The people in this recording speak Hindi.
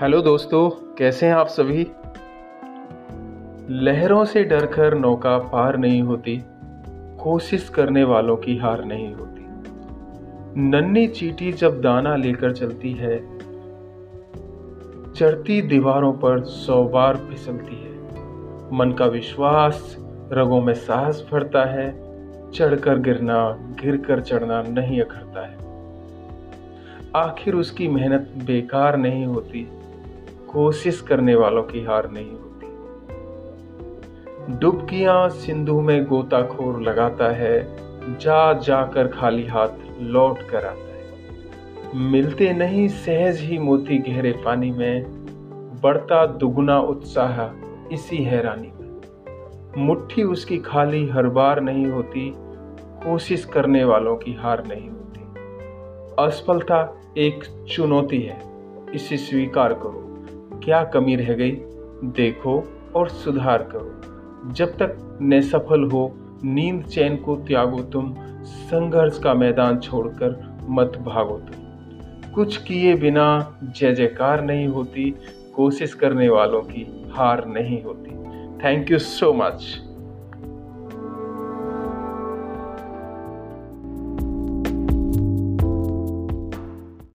हेलो दोस्तों, कैसे हैं आप सभी? लहरों से डरकर नौका पार नहीं होती, कोशिश करने वालों की हार नहीं होती। नन्ही चीटी जब दाना लेकर चलती है, चढ़ती दीवारों पर सौ बार फिसलती है। मन का विश्वास रगों में साहस भरता है, चढ़कर गिरना गिर कर चढ़ना नहीं अखरता है। आखिर उसकी मेहनत बेकार नहीं होती। कोशिश करने वालों की हार नहीं होती। डुबकियाँ सिंधु में गोताखोर लगाता है, जा जाकर खाली हाथ लौट कर आता है। मिलते नहीं सहज ही मोती गहरे पानी में, बढ़ता दुगुना उत्साह इसी हैरानी में। मुट्ठी उसकी खाली हर बार नहीं होती, कोशिश करने वालों की हार नहीं होती। असफलता एक चुनौती है, इसे स्वीकार करो। क्या कमी रह गई? देखो और सुधार करो। जब तक न सफल हो, नींद चैन को त्यागो तुम, संघर्ष का मैदान छोड़कर मत भागो तुम। कुछ किए बिना जय जयकार नहीं होती, कोशिश करने वालों की हार नहीं होती। Thank you so much